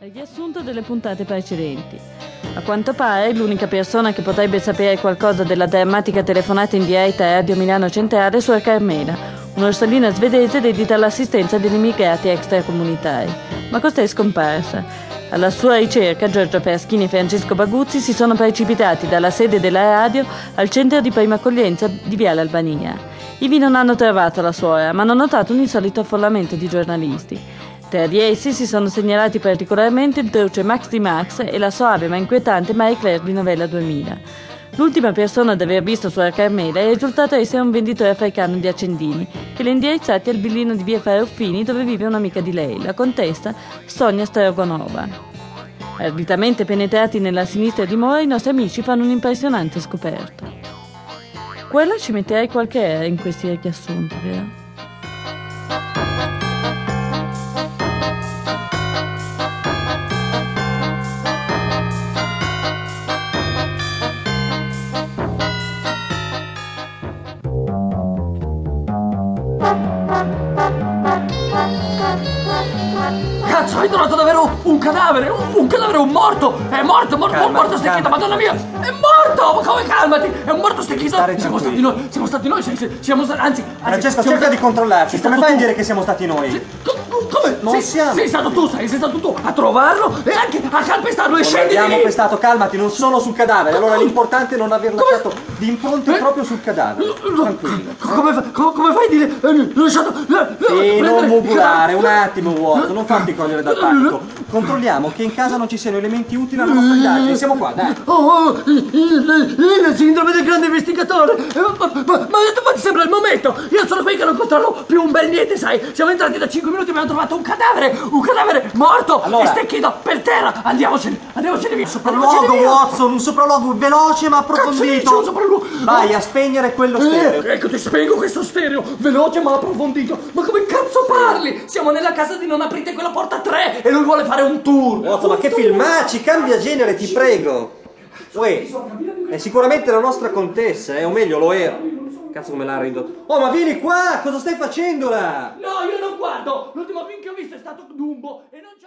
Riassunto delle puntate precedenti. A quanto pare, l'unica persona che potrebbe sapere qualcosa della drammatica telefonata in diretta a Radio Milano Centrale è Suor Carmela, un'orsolina svedese dedita all'assistenza degli immigrati extracomunitari. Ma questa è scomparsa. Alla sua ricerca, Giorgio Peraschini e Francesco Baguzzi si sono precipitati dalla sede della radio al centro di prima accoglienza di Viale Albania. Ivi non hanno trovato la suora, ma hanno notato un insolito affollamento di giornalisti. Tra di essi si sono segnalati particolarmente il truce Max di Max e la soave ma inquietante Marie Claire di Novella 2000. L'ultima persona ad aver visto Suora Carmela è risultata essere un venditore africano di accendini, che le ha indirizzati al villino di via Faruffini dove vive un'amica di lei, la contessa Sonia Strogonova. Arditamente penetrati nella sinistra dimora, i nostri amici fanno un'impressionante scoperta. Quella ci metterei qualche era in questi riassunti, vero? Cazzo, hai trovato davvero un cadavere! Un, un cadavere, un morto! È morto, morto, Calma, morto stecchito, madonna mia! È morto! Ma come calmati? È un morto stecchito! Stare Siamo stati noi, siamo stati noi, siamo stati. Anzi, anzi Francesco, siamo cerca di stati- controllarci. sei Come fai a dire che siamo stati noi? Co- Come? Non sei, siamo. sei stato tu, sei, sei stato tu a trovarlo e anche a calpestarlo e Non scendi di abbiamo lì! pestato, calmati, non sono sul cadavere. Allora l'importante è non aver lasciato di impronte Eh? proprio sul cadavere. Tranquillo. Co- Come, fa- co- come fai a dire? eh, lasciato. Sì, non mugulare, un attimo attimo, Watson, non farti cogliere dal panico. Controlliamo che in casa non ci siano elementi utili alla nostra indagine. Siamo qua, dai. Oh, oh, il, il, sindrome del grande investigatore! Eh, Ma, ma, ma, ma ti sembra il momento? Io sono qui che non controllo più un bel niente, sai? Siamo entrati da 5 minuti e abbiamo trovato un cadavere! Un cadavere morto! Allora- E stecchito per terra! Andiamocene! Andiamocene via! Sopralluogo, Andiamocene via! Watson, un sopralluogo veloce ma Cazzo un approfondito. sopralluogo? Vai a spegnere quello stereo. Eh, ecco ti spiego questo stereo, veloce ma approfondito. Ma come cazzo parli? Siamo nella casa di non aprite quella porta 3 e lui vuole fare un tour. Watson, ma che filmacci, cambia genere, ti prego. Uè, è sicuramente la nostra contessa, eh, o meglio lo era. Cazzo come l'ha ridotto. Oh, ma vieni qua, cosa stai facendo là? No, io non guardo. L'ultimo film che ho visto è stato Dumbo e non c'è